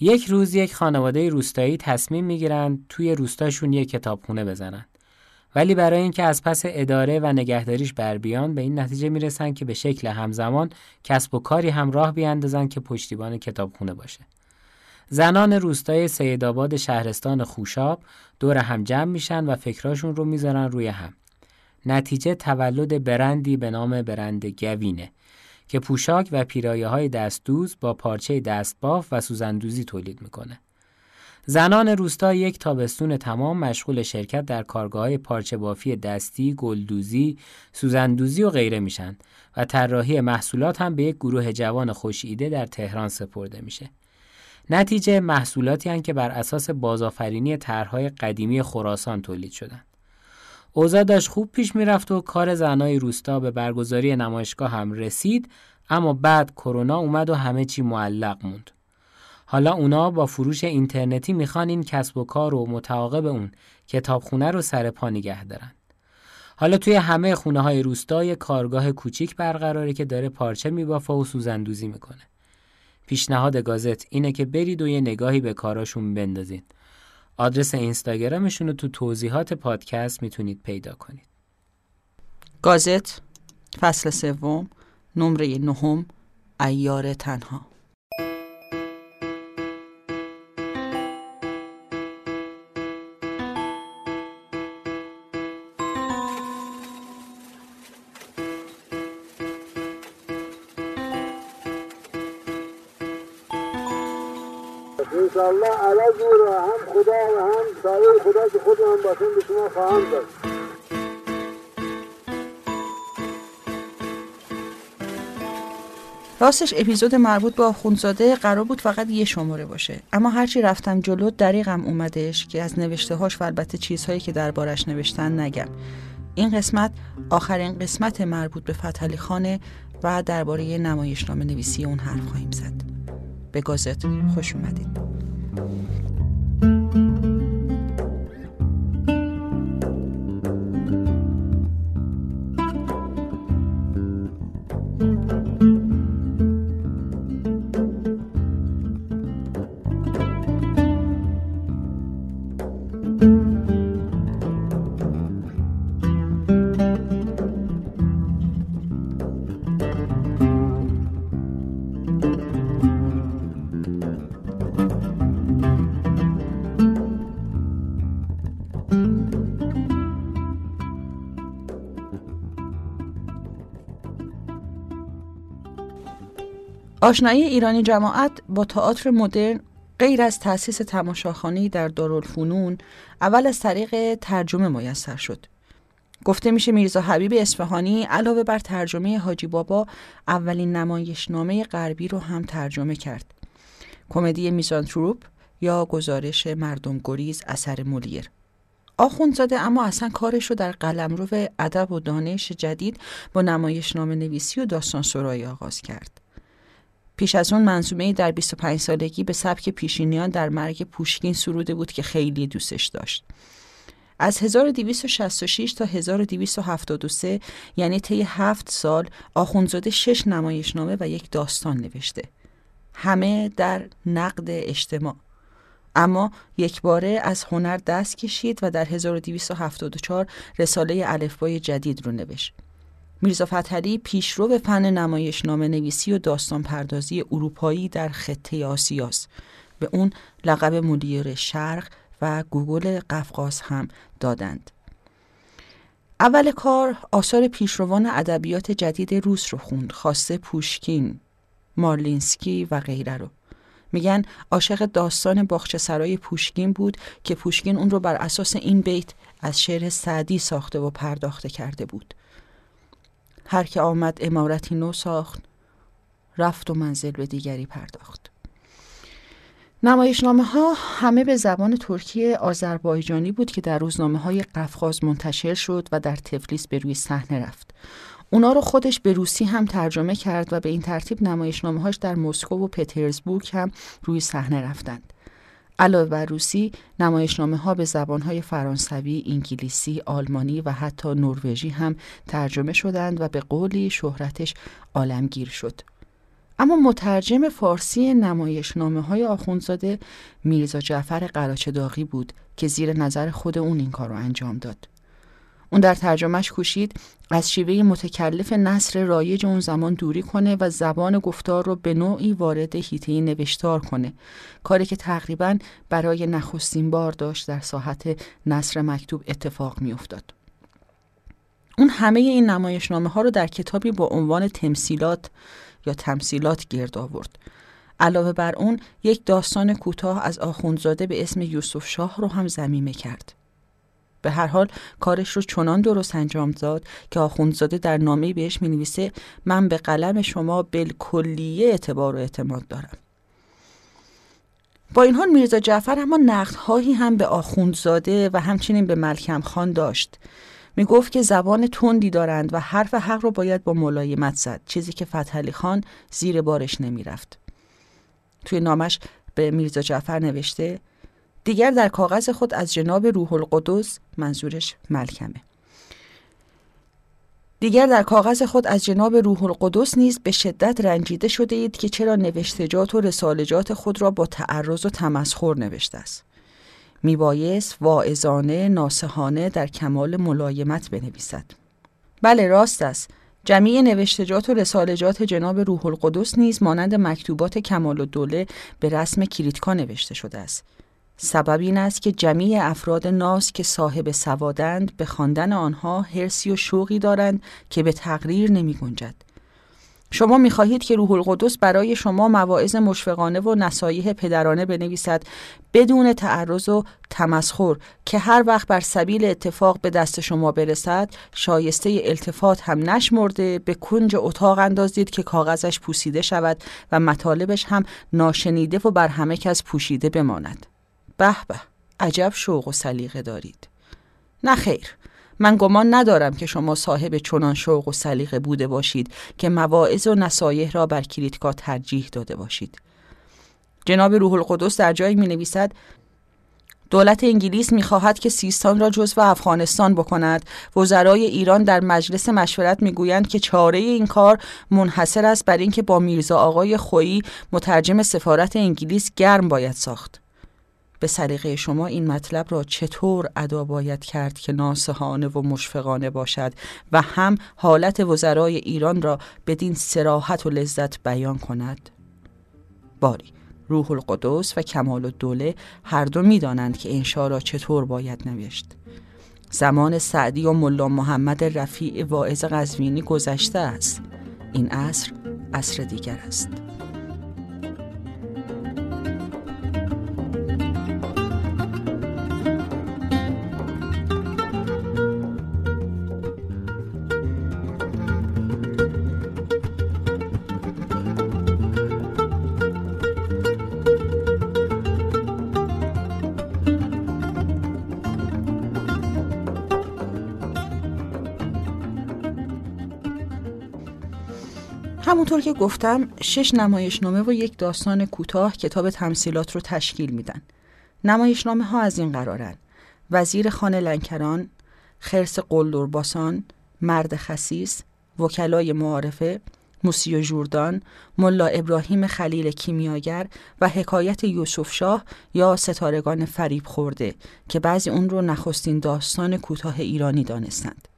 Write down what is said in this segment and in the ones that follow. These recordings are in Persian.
یک روز یک خانواده روستایی تصمیم می‌گیرند توی روستاشون یک کتابخونه بزنن. ولی برای اینکه از پس اداره و نگهداریش بر بیان به این نتیجه می‌رسن که به شکل همزمان کسب و کاری هم راه بیاندازن که پشتیبان کتابخونه باشه. زنان روستای سیدآباد شهرستان خوشاب دور هم جمع میشن و فکراشون رو می‌ذارن روی هم. نتیجه تولد برندی به نام برند گوینه که پوشاک و پیرایه های دستدوز با پارچه دستباف و سوزندوزی تولید می‌کنه. زنان روستا یک تابستون تمام مشغول شرکت در کارگاه پارچه بافی دستی، گلدوزی، سوزندوزی و غیره میشن و طراحی محصولات هم به یک گروه جوان خوش ایده در تهران سپرده میشه. نتیجه محصولاتی هن که بر اساس بازآفرینی طرحهای قدیمی خراسان تولید شدن. اوضاع داشت خوب پیش می‌رفت و کار زنای روستا به برگزاری نمایشگاه هم رسید اما بعد کرونا اومد و همه چی معلق موند. حالا اونا با فروش اینترنتی می‌خوان این کسب و کار و متعاقب اون کتابخونه رو سر پا نگه دارن. حالا توی همه خونه های روستا کارگاه کوچیک برقراره که داره پارچه میبافه و سوزندوزی می‌کنه. پیشنهاد گازت اینه که برید و یه نگاهی به کاراشون بندازین. آدرس اینستاگرامشون رو تو توضیحات پادکست می‌تونید پیدا کنید. گازت فصل سوم نمره نهم ایار تنها خواهم راستش اپیزود مربوط به آخوندزاده قرار بود فقط یه شماره باشه. اما هرچی رفتم جلو دریغم اومدش که از نوشته هاش و البته چیزهایی که دربارش نوشتن نگم. این قسمت آخرین قسمت مربوط به فتحعلی خانه و درباره نمایشنامه نویسی اون حرف خواهیم زد. به گازت خوش اومدید. آشنایی ایرانی جماعت با تئاتر مدرن غیر از تأسیس تماشاخانه در دارالفنون اول از طریق ترجمه میسر شد. گفته میشه میرزا حبیب اصفهانی علاوه بر ترجمه حاجی بابا اولین نمایشنامه غربی رو هم ترجمه کرد. کمدی میزانتروپ یا گزارش مردم گریز اثر مولیر. آخوندزاده اما اصلا کارش رو در قلمرو ادب و دانش جدید با نمایشنامه نویسی و داستان سرایی آغاز کرد. پیش از اون منظومه در 25 سالگی به سبک پیشینیان در مرگ پوشکین سروده بود که خیلی دوستش داشت. از 1266 تا 1273 یعنی طی هفت سال آخونزاده شش نمایشنامه و یک داستان نوشته. همه در نقد اجتماع. اما یک باره از هنر دست کشید و در 1274 رساله الفبای جدید رو نوشت. میرزا فتحعلی پیشرو فن نمایشنامه نویسی و داستان پردازی اروپایی در خطه آسیاست به اون لقب مولیر شرق و گوگول قفقاز هم دادند. اول کار آثار پیشروان ادبیات جدید روس رو خوند خاصه پوشکین مارلینسکی و غیره رو. میگن عاشق داستان باخچه سرای پوشکین بود که پوشکین اون رو بر اساس این بیت از شعر سعدی ساخته و پرداخته کرده بود. هر که آمد امارتی نو ساخت رفت و منزل به دیگری پرداخت نمایشنامه ها همه به زبان ترکی آذربایجانی بود که در روزنامه های قفقاز منتشر شد و در تفلیس به روی صحنه رفت. اونا رو خودش به روسی هم ترجمه کرد و به این ترتیب نمایشنامه هاش در مسکو و پترزبورگ هم روی صحنه رفتند. علاوه بر روسی نمایشنامه ها به زبان فرانسوی، انگلیسی، آلمانی و حتی نروژی هم ترجمه شدند و به قولی شهرتش عالمگیر شد. اما مترجم فارسی نمایشنامه های آخوندزاده میرزا جعفر قراچه داغی بود که زیر نظر خود اون این کار رو انجام داد. اون در ترجمهش کوشید از شیوه متکلف نصر رایج اون زمان دوری کنه و زبان گفتار رو به نوعی وارد هیته نوشتار کنه کاری که تقریبا برای نخستین بار داشت در ساحت نصر مکتوب اتفاق میافتاد. اون همه این نمایشنامه ها رو در کتابی با عنوان تمثیلات یا تمثیلات گرد آورد. علاوه بر اون یک داستان کوتاه از آخوندزاده به اسم یوسف شاه رو هم زمینه کرد. به هر حال کارش رو چنان درست انجام داد که آخوندزاده در نامه بهش می نویسه من به قلم شما بالکلیه اعتبار و اعتماد دارم. با این حال میرزا جعفر اما نقدهایی هم به آخوندزاده و همچنین به ملکم خان داشت می گفت که زبان تندی دارند و حرف حق رو باید با ملایمت زد چیزی که فتحعلی خان زیر بارش نمی رفت. توی نامش به میرزا جعفر نوشته دیگر در کاغذ خود از جناب روح القدس منظورش ملکمه دیگر در کاغذ خود از جناب روح القدس نیز به شدت رنجیده شده اید که چرا نوشتجات و رسالجات خود را با تعرض و تمسخر نوشته است. میبایست واعظانه ناسهانه در کمال ملایمت بنویسد. بله راست است. جمعی نوشتجات و رسالجات جناب روح القدس نیز مانند مکتوبات کمال و دوله به رسم کریتکا نوشته شده است. سبب این است که جمعی افراد ناس که صاحب سوادند به خواندن آنها حرسی و شوقی دارند که به تقریر نمی گنجد. شما می خواهید که روح القدس برای شما مواعظ مشفقانه و نصایح پدرانه بنویسد بدون تعرض و تمسخر که هر وقت بر سبیل اتفاق به دست شما برسد شایسته التفات هم نشمرده به کنج اتاق اندازید که کاغذش پوسیده شود و مطالبش هم ناشنیده و بر همه کس پوشیده بماند. به به. عجب شوق و سلیقه دارید. نه خیر. من گمان ندارم که شما صاحب چنان شوق و سلیقه بوده باشید که مواعظ و نصایح را بر کریتکا ترجیح داده باشید. جناب روح القدس در جایی می نویسد دولت انگلیس می خواهد که سیستان را جزو افغانستان بکند. وزرای ایران در مجلس مشورت می گویند که چاره این کار منحصر است بر اینکه با میرزا آقای خویی مترجم سفارت انگلیس گرم باید ساخت. به سلیقه شما این مطلب را چطور ادا باید کرد که ناسهانه و مشفقانه باشد و هم حالت وزرای ایران را بدین سراحت و لذت بیان کند؟ باری روح القدس و کمال الدوله هر دو می‌دانند که انشا را چطور باید نوشت. زمان سعدی و ملا محمد رفیع واعظ قزوینی گذشته است. این عصر عصر دیگر است. که گفتم شش نمایشنامه و یک داستان کوتاه کتاب تمثیلات رو تشکیل میدن. نمایشنامه ها از این قرارن وزیر خانه لنکران، خرس قلدرباسان، مرد خسیس، وکلای معارفه، موسی و جوردان، ملا ابراهیم خلیل کیمیاگر و حکایت یوسف شاه یا ستارگان فریب خورده که بعضی اون رو نخستین داستان کوتاه ایرانی دانستند.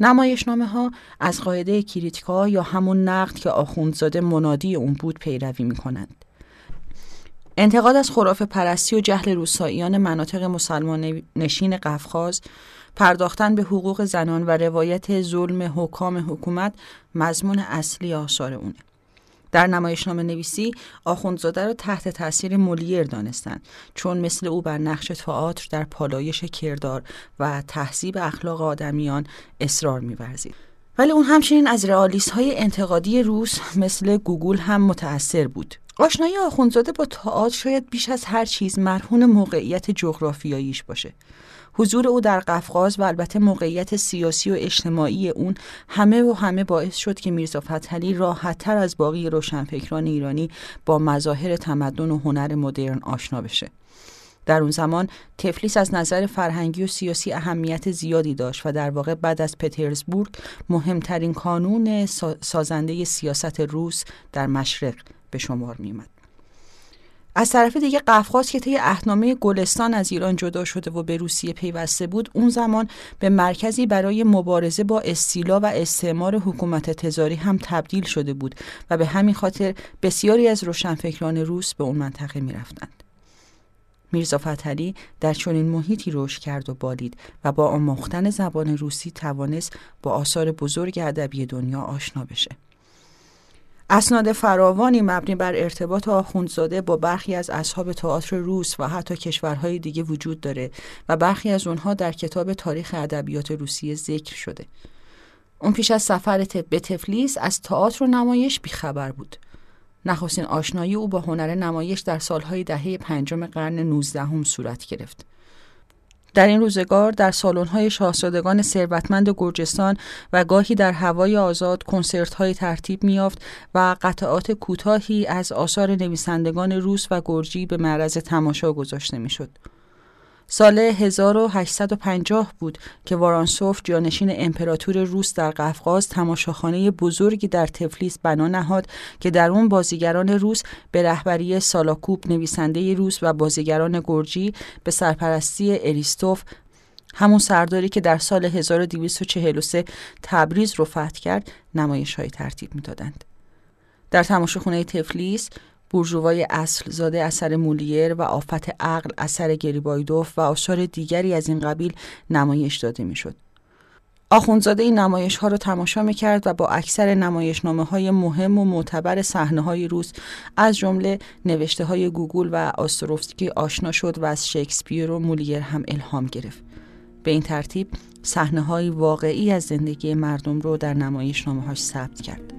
نمایشنامه ها از قاعده کریتیکا یا همون نقد که آخوندزاده منادی اون بود پیروی می کنند. انتقاد از خرافه پرستی و جهل روساییان مناطق مسلمان نشین قفقاز پرداختن به حقوق زنان و روایت ظلم حکام حکومت مضمون اصلی آثار اونه. در نمایشنامه نویسی آخوندزاده را تحت تاثیر مولیر دانستند چون مثل او بر نقش تئاتر در پالایش کردار و تهذیب اخلاق آدمیان اصرار می‌ورزید. ولی اون همچنین از رئالیست های انتقادی روس مثل گوگل هم متأثر بود. آشنایی آخوندزاده با تئاتر شاید بیش از هر چیز مرهون موقعیت جغرافیاییش باشه. حضور او در قفقاز و البته موقعیت سیاسی و اجتماعی اون همه و همه باعث شد که میرزا فتحعلی راحتتر از باقی روشنفکران ایرانی با مظاهر تمدن و هنر مدرن آشنا بشه. در اون زمان تفلیس از نظر فرهنگی و سیاسی اهمیت زیادی داشت و در واقع بعد از پترزبورگ مهمترین کانون سازنده سیاست روس در مشرق به شمار می از طرف دیگه قفقاز که طی اهنامه گلستان از ایران جدا شده و به روسیه پیوسته بود اون زمان به مرکزی برای مبارزه با استیلا و استعمار حکومت تزاری هم تبدیل شده بود و به همین خاطر بسیاری از روشنفکران روس به اون منطقه می‌رفتند. میرزا فتحعلی در چنین محیطی رشد کرد و بالید و با آموختن زبان روسی توانست با آثار بزرگ ادبی دنیا آشنا بشه. اسناد فراوانی مبنی بر ارتباط آخوندزاده با برخی از اصحاب تئاتر روس و حتی کشورهای دیگه وجود داره و برخی از اونها در کتاب تاریخ ادبیات روسیه ذکر شده. اون پیش از سفر به تفلیس از تئاتر و نمایش بیخبر بود. نخستین آشنایی او با هنر نمایش در سالهای دهه پنجم قرن نوزدهم صورت گرفت. در این روزگار در سالن‌های شاهزادگان ثروتمند گرجستان و گاهی در هوای آزاد کنسرت‌های ترتیب می‌یافت و قطعات کوتاهی از آثار نویسندگان روس و گرجی به معرض تماشا گذاشته می‌شد. سال 1850 بود که وارانسوف جانشین امپراتور روس در قفقاز تماشاخانه بزرگی در تفلیس بنا نهاد که در اون بازیگران روس به رهبری سالاکوب نویسنده روس و بازیگران گرجی به سرپرستی اریستوف همون سرداری که در سال 1243 تبریز رو فتح کرد نمایش های ترتیب می‌دادند. در تماشاخانه تفلیس بورژوای اصل زاده اثر مولیر و آفت عقل اثر گریبایدوف و آثار دیگری از این قبیل نمایش داده می‌شد. آخونزاده این نمایش ها را تماشا می کرد و با اکثر نمایش نامه های مهم و معتبر صحنه های روز از جمله نوشته های گوگل و آستروفسکی آشنا شد و از شکسپیر و مولیر هم الهام گرفت. به این ترتیب صحنه های واقعی از زندگی مردم رو در نمایش نامه هاش ثبت کرد.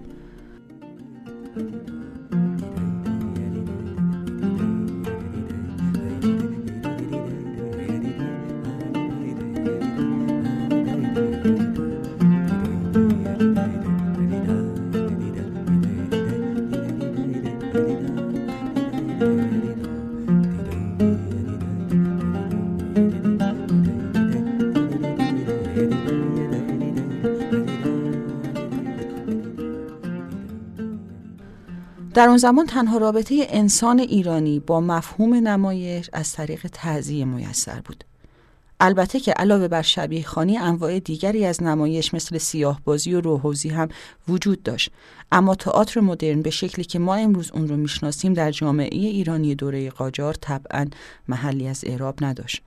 در اون زمان تنها رابطه انسان ایرانی با مفهوم نمایش از طریق تعذیه میسر بود. البته که علاوه بر شبیه خانی انواع دیگری از نمایش مثل سیاه بازی و روحوزی هم وجود داشت اما تئاتر مدرن به شکلی که ما امروز اون رو می‌شناسیم در جامعه ایرانی دوره قاجار طبعا محلی از اعراب نداشت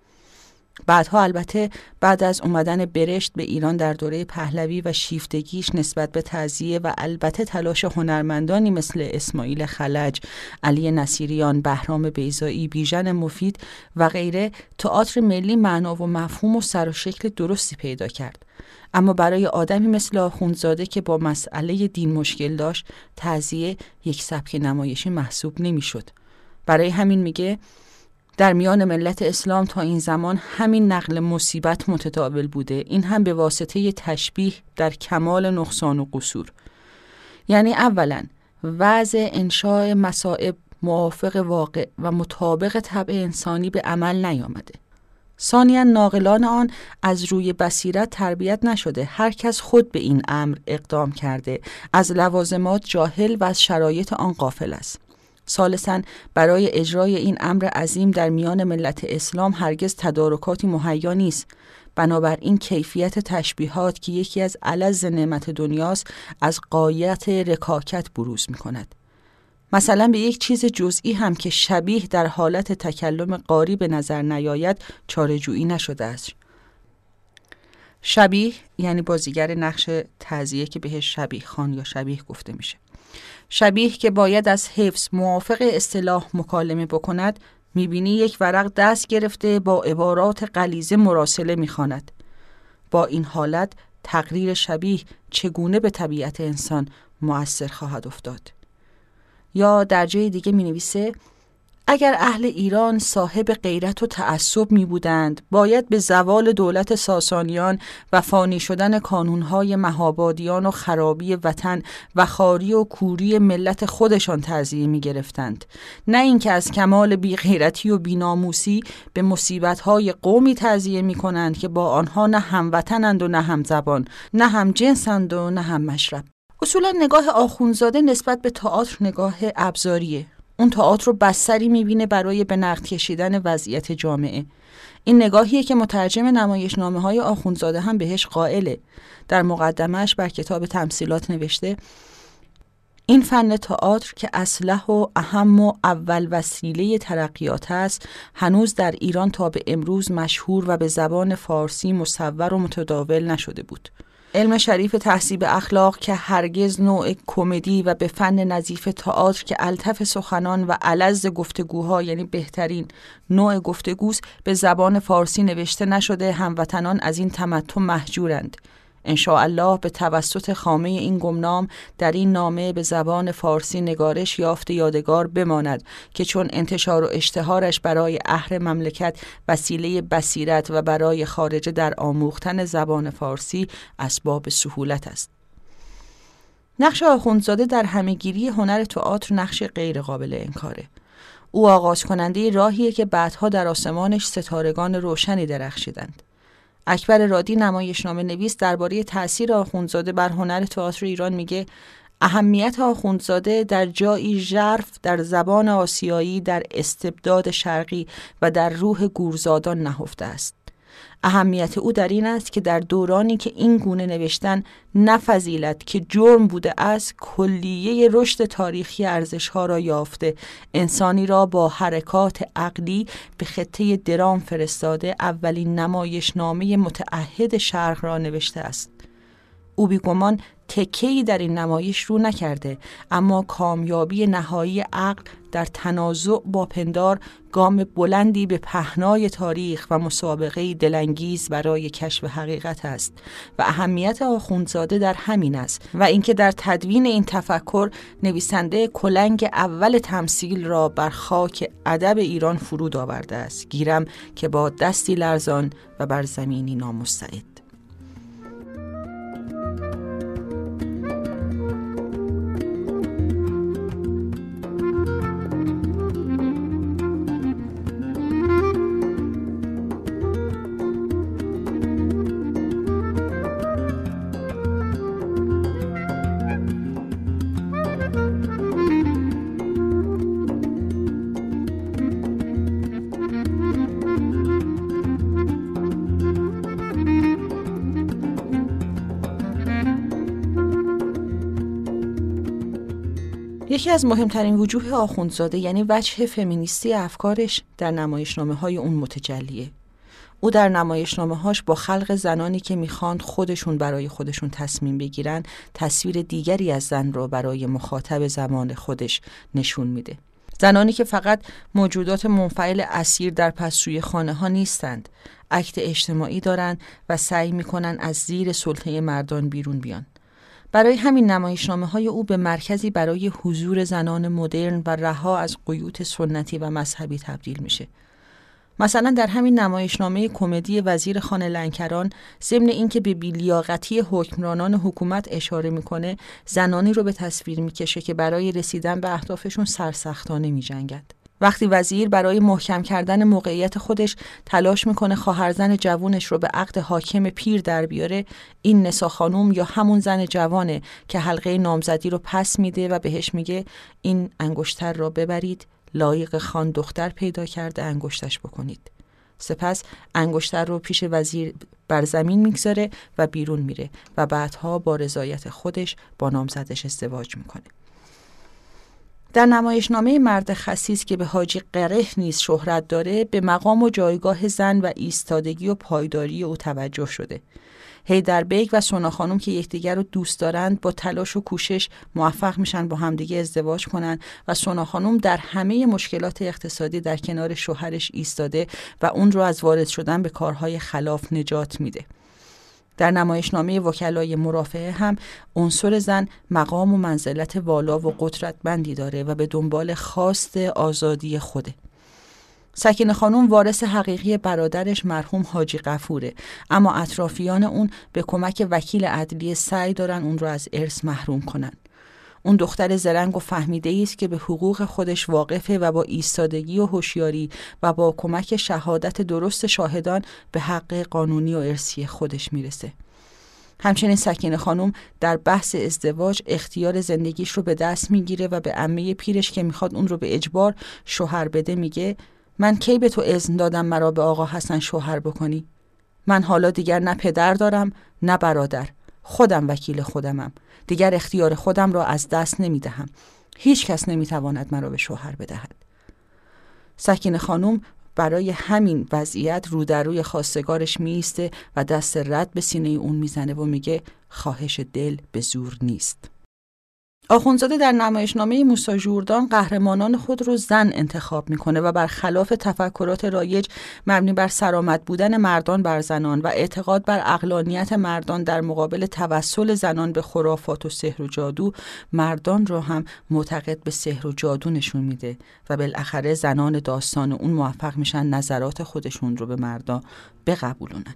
بعدها البته بعد از اومدن برشت به ایران در دوره پهلوی و شیفتگیش نسبت به تعذیه و البته تلاش هنرمندانی مثل اسماعیل خلج، علی نصیریان، بهرام بیزایی، بیژن مفید و غیره تئاتر ملی معنا و مفهوم و سر و شکل درستی پیدا کرد. اما برای آدمی مثل آخوندزاده که با مسئله دین مشکل داشت تعذیه یک سبک نمایشی محسوب نمی‌شد. برای همین میگه در میان ملت اسلام تا این زمان همین نقل مصیبت متداول بوده. این هم به واسطه تشبیه در کمال نقصان و قصور. یعنی اولا وضع انشاء مصائب موافق واقع و مطابق طبع انسانی به عمل نیامده. ثانیا ناقلان آن از روی بصیرت تربیت نشده. هر کس خود به این امر اقدام کرده. از لوازمات جاهل و از شرایط آن قافل است. سالسا برای اجرای این امر عظیم در میان ملت اسلام هرگز تدارکاتی مهیا نیست بنابراین کیفیت تشبیهات که یکی از علز نعمت دنیاست از قایت رکاکت بروز می کند. مثلا به یک چیز جزئی هم که شبیه در حالت تکلم قاری به نظر نیاید چارجویی نشده است. شبیه یعنی بازیگر نقش تعذیه که بهش شبیه خان یا شبیه گفته میشه. شبیه که باید از حفظ موافق اصطلاح مکالمه بکند می‌بینی یک ورق دست گرفته با عبارات قلیزه مراسله می‌خواند. با این حالت تقریر شبیه چگونه به طبیعت انسان مؤثر خواهد افتاد؟ یا در جای دیگه می نویسه اگر اهل ایران صاحب غیرت و تعصب می بودند باید به زوال دولت ساسانیان و فانی شدن کانونهای مهابادیان و خرابی وطن و خاری و کوری ملت خودشان تعذیه می گرفتند. نه اینکه از کمال بی غیرتی و بیناموسی به مصیبتهای قومی تعذیه می کنند که با آنها نه هموطنند و نه هم زبان نه هم جنسند و نه هم مشرب. اصولا نگاه آخونزاده نسبت به تئاتر نگاه ابزاریه. اون تئاتر رو بستری می‌بینه برای به نقد کشیدن وضعیت جامعه. این نگاهیه که مترجم نمایش نامه های آخونزاده هم بهش قائله. در مقدمش بر کتاب تمثیلات نوشته این فن تئاتر که اسلح و اهم و اول وسیله ترقیات است هنوز در ایران تا به امروز مشهور و به زبان فارسی مصور و متداول نشده بود. علم شریف تحصیب اخلاق که هرگز نوع کمدی و به فن نظیف تئاتر که الطف سخنان و علز گفتگوها یعنی بهترین نوع گفتگوست به زبان فارسی نوشته نشده هموطنان از این تمتع محجورند. الله به توسط خامه این گمنام در این نامه به زبان فارسی نگارش یافت یادگار بماند که چون انتشار و اشتهارش برای اهر مملکت وسیله بصیرت و برای خارجه در آموختن زبان فارسی اسباب سهولت است. نقش آخوندزاده در همهگیری هنر تئاتر نقش غیر قابل انکاره. او آغاز کننده راهیه که بعدها در آسمانش ستارگان روشنی درخشیدند. اکبر رادی نمایشنامه نویس درباره تاثیر آخوندزاده بر هنر تئاتر ایران میگه اهمیت آخوندزاده در جایی ژرف در زبان آسیایی در استبداد شرقی و در روح گورزادان نهفته است. اهمیت او در این است که در دورانی که این گونه نوشتن نفذیلت که جرم بوده است کلیه رشد تاریخی ارزشها را یافته. انسانی را با حرکات عقلی به خطه درام فرستاده اولین نمایشنامه متعهد شرق را نوشته است. او بیگمان تکهی در این نمایش رو نکرده اما کامیابی نهایی عقل در تنازع با پندار گام بلندی به پهنای تاریخ و مسابقه دلانگیز برای کشف حقیقت است و اهمیت آخوندزاده در همین است و اینکه در تدوین این تفکر نویسنده کلنگ اول تمثیل را بر خاک ادب ایران فرود آورده است. گیرم که با دستی لرزان و بر زمینی نامستعد. یکی از مهمترین وجوه آخوندزاده یعنی وجه فمینیستی افکارش در نمایشنامه های اون متجلیه. او در نمایشنامه هاش با خلق زنانی که می‌خواند خودشون برای خودشون تصمیم بگیرن تصویر دیگری از زن را برای مخاطب زمان خودش نشون میده. زنانی که فقط موجودات منفعل اسیر در پسروی خانه ها نیستند، عکت اجتماعی دارند و سعی می‌کنن از زیر سلطه مردان بیرون بیان. برای همین نمایشنامه های او به مرکزی برای حضور زنان مدرن و رها از قیوت سنتی و مذهبی تبدیل میشه. مثلا در همین نمایشنامه کمدی وزیر خانه لنکران ضمن اینکه به بیلیاقتی حکمرانان حکومت اشاره می‌کنه زنانی رو به تصویر می‌کشه که برای رسیدن به اهدافشون سرسختانه میجنگد وقتی وزیر برای محکم کردن موقعیت خودش تلاش می‌کنه خواهرزن جوونش رو به عقد حاکم پیر در بیاره این نسا خانوم یا همون زن جوانه که حلقه نامزدی رو پس میده و بهش میگه این انگشتر را ببرید لایق خان دختر پیدا کرده انگشتش بکنید. سپس انگشتر رو پیش وزیر بر زمین می‌گذاره و بیرون میره و بعدها با رضایت خودش با نامزدش ازدواج می‌کنه. در نمایشنامه مرد خسیس که به حاجی قره نیز شهرت داره به مقام و جایگاه زن و ایستادگی و پایداری او توجه شده. حیدر بیگ و سونا خانم که یکدیگر رو دوست دارند با تلاش و کوشش موفق میشن با همدیگه ازدواج کنن و سونا خانم در همه مشکلات اقتصادی در کنار شوهرش ایستاده و اون رو از وارد شدن به کارهای خلاف نجات میده. در نمایشنامه وکلای مرافعه هم عنصر زن مقام و منزلت والا و قدرتمندی داره و به دنبال خواست آزادی خوده. سکینه خانم وارث حقیقی برادرش مرحوم حاجی غفوره اما اطرافیان اون به کمک وکیل عدلی سعی دارن اون رو از ارث محروم کنن. اون دختر زرنگ و فهمیده است که به حقوق خودش واقفه و با ایستادگی و هوشیاری و با کمک شهادت درست شاهدان به حق قانونی و ارسی خودش می‌رسه. همچنین سکینه خانم در بحث ازدواج اختیار زندگیش رو به دست می‌گیره و به عمه پیرش که می‌خواد اون رو به اجبار شوهر بده میگه من کی به تو اذن دادم مرا به آقا حسن شوهر بکنی؟ من حالا دیگر نه پدر دارم نه برادر خودم وکیل خودمم دیگر اختیار خودم را از دست نمی دهم هیچ کس نمی تواند مرا به شوهر بدهد. سکین خانم برای همین وضعیت رو در روی خواستگارش میسته و دست رد به سینه اون می‌زنه و میگه خواهش دل به زور نیست. آخونزاده در نمایشنامه موسا جوردان قهرمانان خود رو زن انتخاب می‌کنه و برخلاف تفکرات رایج مبنی بر سرآمد بودن مردان بر زنان و اعتقاد بر اقلانیت مردان در مقابل توسل زنان به خرافات و سحر و جادو مردان رو هم معتقد به سحر و جادو نشون میده و بالاخره زنان داستان اون موفق میشن نظرات خودشون رو به مردان بقبولونن.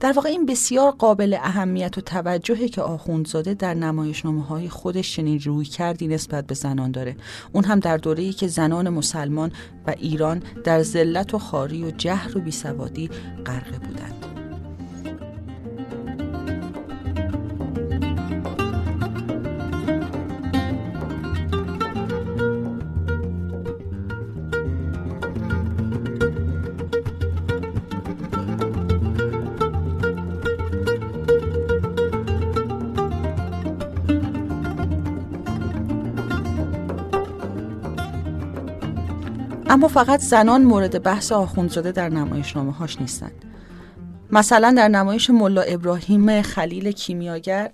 در واقع این بسیار قابل اهمیت و توجهی که آخوندزاده در نمایشنامه های خودش چنین روی کردی نسبت به زنان داره. اون هم در دوره‌ای که زنان مسلمان و ایران در ذلت و خاری و جهر و بیسوادی غرقه بودند. اما فقط زنان مورد بحث آخوندزاده در نمایشنامه هاش نیستند مثلا در نمایش ملا ابراهیم خلیل کیمیاگر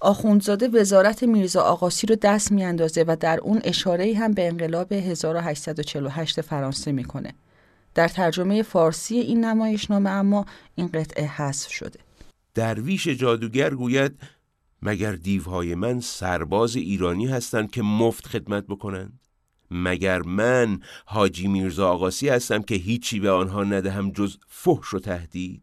آخوندزاده وزارت میرزا آقاسی رو دست میاندازه و در اون اشاره هم به انقلاب 1848 فرانسه می‌کنه. در ترجمه فارسی این نمایشنامه اما این قطعه حذف شده. درویش جادوگر گوید مگر دیوهای من سرباز ایرانی هستند که مفت خدمت بکنند مگر من حاجی میرزا آقاسی هستم که هیچی به آنها ندهم جز فحش و تهدید؟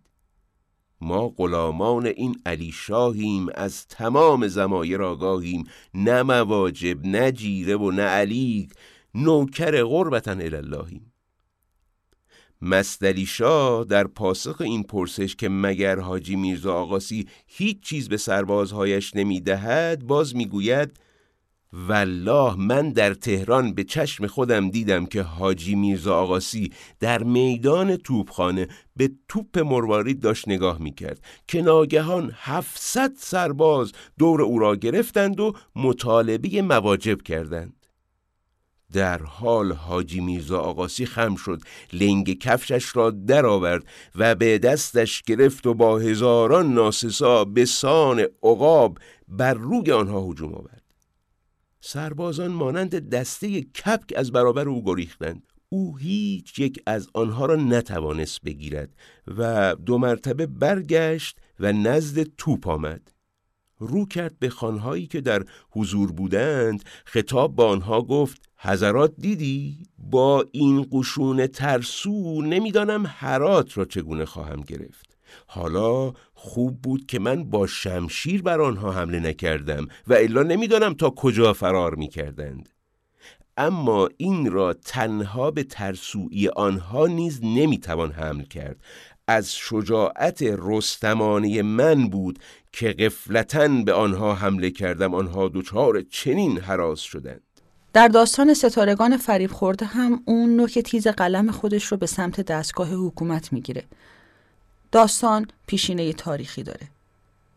ما غلامان این علی شاهیم از تمام زمایر آگاهیم. نه مواجب نه جیره و نه علیگ نوکر غربتا الاللهیم. مستلی شاه در پاسخ این پرسش که مگر حاجی میرزا آقاسی هیچ چیز به سربازهایش نمی‌دهد باز می‌گوید والله من در تهران به چشم خودم دیدم که حاجی میرزا آقاسی در میدان توپخانه به توپ مروارید داشت نگاه می‌کرد که ناگهان 700 سرباز دور او را گرفتند و مطالبه مواجب کردند. در حال حاجی میرزا آقاسی خم شد لنگ کفشش را درآورد و به دستش گرفت و با هزاران ناسسا به سان عقاب بر روی آنها هجوم آورد. سربازان مانند دسته کپک از برابر او گریختند. او هیچ یک از آنها را نتوانست بگیرد و دو مرتبه برگشت و نزد توپ آمد. رو کرد به خانهایی که در حضور بودند. خطاب با آنها گفت حضرات دیدی؟ با این قشون ترسو نمی‌دانم حرات را چگونه خواهم گرفت. حالا خوب بود که من با شمشیر بر آنها حمله نکردم و الا نمی‌دانم تا کجا فرار می‌کردند. اما این را تنها به ترسوی آنها نیز نمی‌توان حمل کرد. از شجاعت رستمانه من بود که قفلتا به آنها حمله کردم. آنها دچار چنین حراس شدند. در داستان ستارگان فریب خورده هم اون نوک تیز قلم خودش رو به سمت دستگاه حکومت می‌گیره. داستان پیشینه تاریخی داره.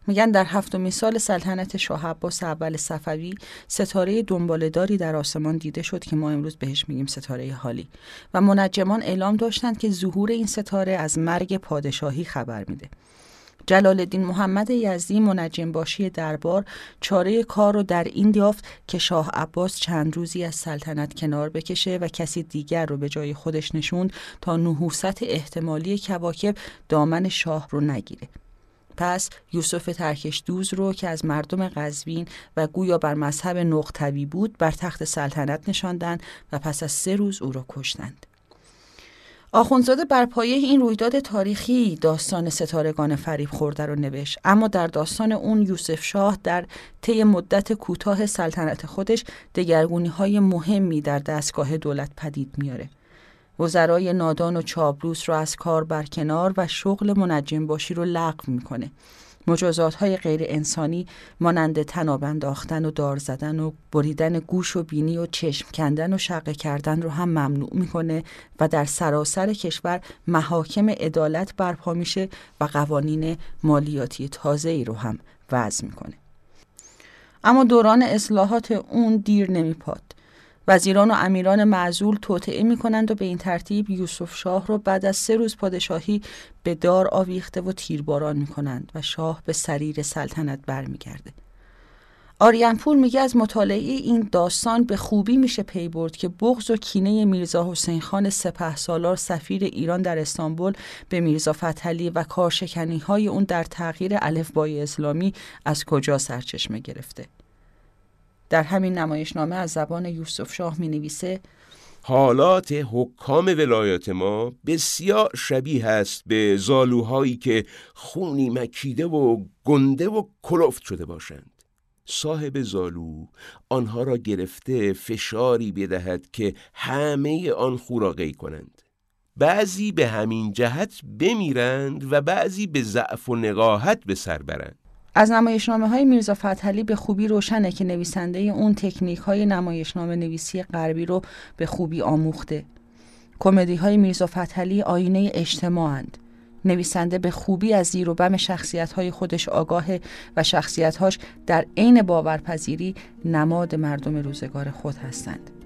میگن در هفتمین سال سلطنت شاه عباس اول صفوی ستاره دنبالداری در آسمان دیده شد که ما امروز بهش میگیم ستاره حالی و منجمان اعلام داشتند که ظهور این ستاره از مرگ پادشاهی خبر میده. جلال الدین محمد یزدی منجم باشی دربار چاره کار رو در این یافت که شاه عباس چند روزی از سلطنت کنار بکشه و کسی دیگر رو به جای خودش نشوند تا نحوست احتمالی کواکب دامن شاه رو نگیره سپس یوسف ترکش دوز رو که از مردم قزوین و گویا بر مذهب نقطوی بود بر تخت سلطنت نشاندند و پس از سه روز او را کشتند. آخونزاده بر پایه این رویداد تاریخی داستان ستارگان فریب خورده رو نوشت. اما در داستان اون یوسف شاه در طی مدت کوتاه سلطنت خودش دگرگونی های مهمی در دستگاه دولت پدید میاره. وزرای نادان و چابروس رو از کار برکنار و شغل منجم باشی رو لغو می‌کنه. مجازات های غیر انسانی مانند تناب انداختن و دار زدن و بریدن گوش و بینی و چشم کندن و شقه کردن رو هم ممنوع می‌کنه و در سراسر کشور محاکم عدالت برپا میشه و قوانین مالیاتی تازه ای رو هم وضع می‌کنه. اما دوران اصلاحات اون دیر نمیپاد. وزیران و امیران معزول توطعه می کنند و به این ترتیب یوسف شاه را بعد از سه روز پادشاهی به دار آویخته و تیرباران می کنند و شاه به سریر سلطنت برمیگرده. آریانپور میگه از مطالعه این داستان به خوبی میشه پی برد که بغض و کینه میرزا حسین خان سپه سالار سفیر ایران در استانبول به میرزا فتحعلی و کارشکنی های اون در تغییر الفبای اسلامی از کجا سرچشمه گرفته. در همین نمایشنامه از زبان یوسف شاه می نویسه حالات حکام ولایات ما بسیار شبیه است به زالوهایی که خونی مکیده و گنده و کلفت شده باشند. صاحب زالو آنها را گرفته فشاری بدهد که همه آن خو را قی کنند. بعضی به همین جهت بمیرند و بعضی به ضعف و نقاهت به سر برند. از نمایشنامه های میرزا فتحعلی به خوبی روشنه که نویسنده اون تکنیک های نمایشنامه نویسی غربی رو به خوبی آموخته. کمدی های میرزا فتحعلی آینه اجتماعند. نویسنده به خوبی از زیر و بم شخصیت های خودش آگاه و شخصیت هاش در عین باورپذیری نماد مردم روزگار خود هستند.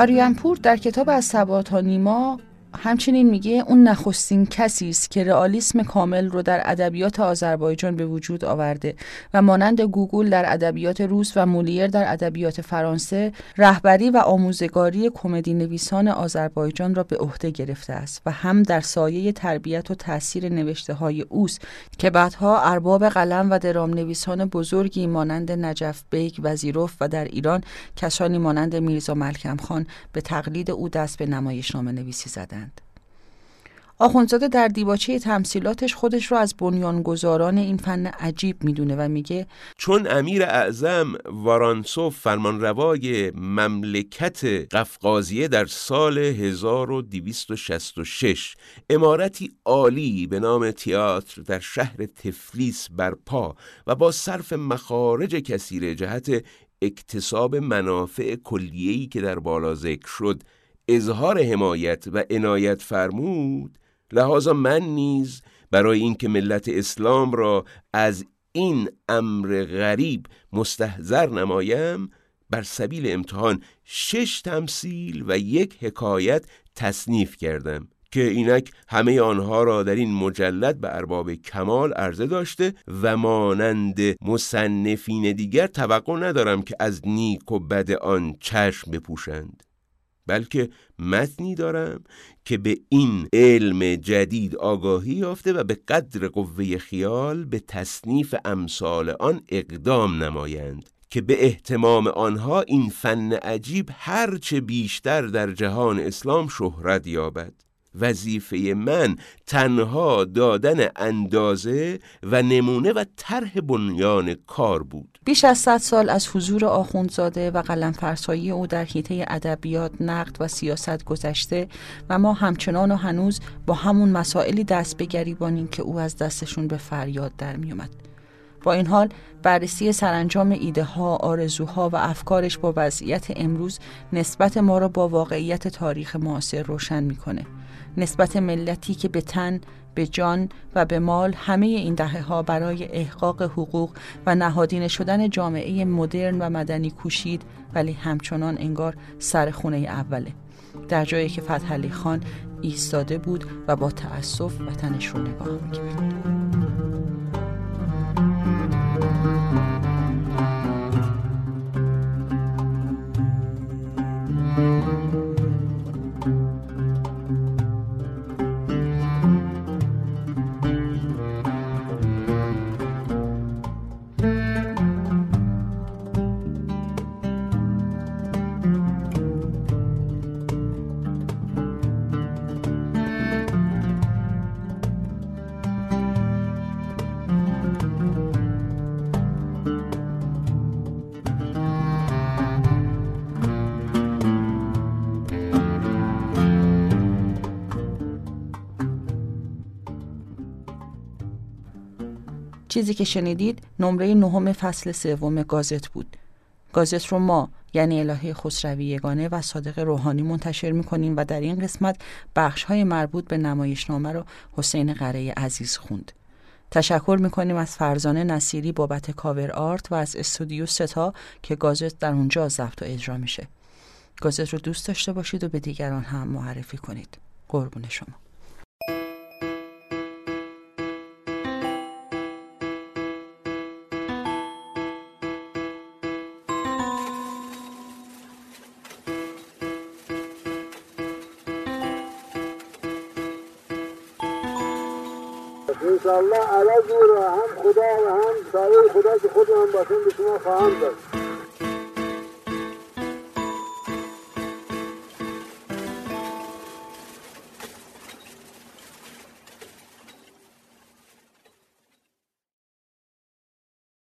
آریانپور در کتاب از صبا تا نیما همچنین میگه اون نخستین کسی است که رئالیسم کامل رو در ادبیات آذربایجان به وجود آورده و مانند گوگول در ادبیات روس و مولیر در ادبیات فرانسه رهبری و آموزگاری کمدی نویسان آذربایجان را به عهده گرفته است و هم در سایه تربیت و تاثیر نوشته های اوست که بعدها ارباب قلم و درام نویسان بزرگی مانند نجف بیگ وزیروف و در ایران کسانی مانند میرزا ملکم خان به تقلید او دست به نمایشنامه نویسی زدند. آخونزاده در دیباچه تمثیلاتش خودش رو از بنیانگذاران این فن عجیب می‌دونه و میگه چون امیر اعظم وارانسوف فرمانروای مملکت قفقازیه در سال 1266 امارتی عالی به نام تئاتر در شهر تفلیس برپا و با صرف مخارج کثیر جهت اکتساب منافع کلیه‌ای که در بالا ذکر شد اظهار حمایت و عنایت فرمود لحاظا من نیز برای اینکه ملت اسلام را از این امر غریب مستحضر نمایم بر سبیل امتحان شش تمثیل و یک حکایت تصنیف کردم که اینک همه آنها را در این مجلد به ارباب کمال عرضه داشته و مانند مصنفین دیگر توقع ندارم که از نیک و بد آن چشم بپوشند. بلکه متنی دارم که به این علم جدید آگاهی یافته و به قدر قوه خیال به تصنیف امثال آن اقدام نمایند که به احتمام آنها این فن عجیب هرچه بیشتر در جهان اسلام شهرت یابد. وظیفه من تنها دادن اندازه و نمونه و طرح بنیان کار بود بیش از صد سال از حضور آخوندزاده و قلم فرسایی او در حیطه ادبیات نقد و سیاست گذشته و ما همچنان و هنوز با همون مسائلی دست بگریبانیم که او از دستشون به فریاد در میومد با این حال بررسی سرانجام ایده ها، آرزوها و افکارش با وضعیت امروز نسبت ما را با واقعیت تاریخ معاصر روشن می‌کنه. نسبت ملتی که به تن، به جان و به مال همه این دهه ها برای احقاق حقوق و نهادینه شدن جامعه مدرن و مدنی کوشید ولی همچنان انگار سر خونه اوله. در جایی که فتح خان ایستاده بود و با تأسف وطنش رو نگاه می‌کرد. چیزی که شنیدید نمره نهم فصل سوم گازت بود. گازت رو ما یعنی الهه خسروی یگانه و صادق روحانی منتشر می‌کنیم و در این قسمت بخش های مربوط به نمایشنامه رو حسین قره عزیز خوند. تشکر می‌کنیم از فرزانه نصیری بابت کاور آرت و از استودیو ستا که گازت در اونجا ضبط و اجرا میشه. گازت رو دوست داشته باشید و به دیگران هم معرفی کنید. قربون شما. سایه خدا که خود هم باشن به شما خواهم داد.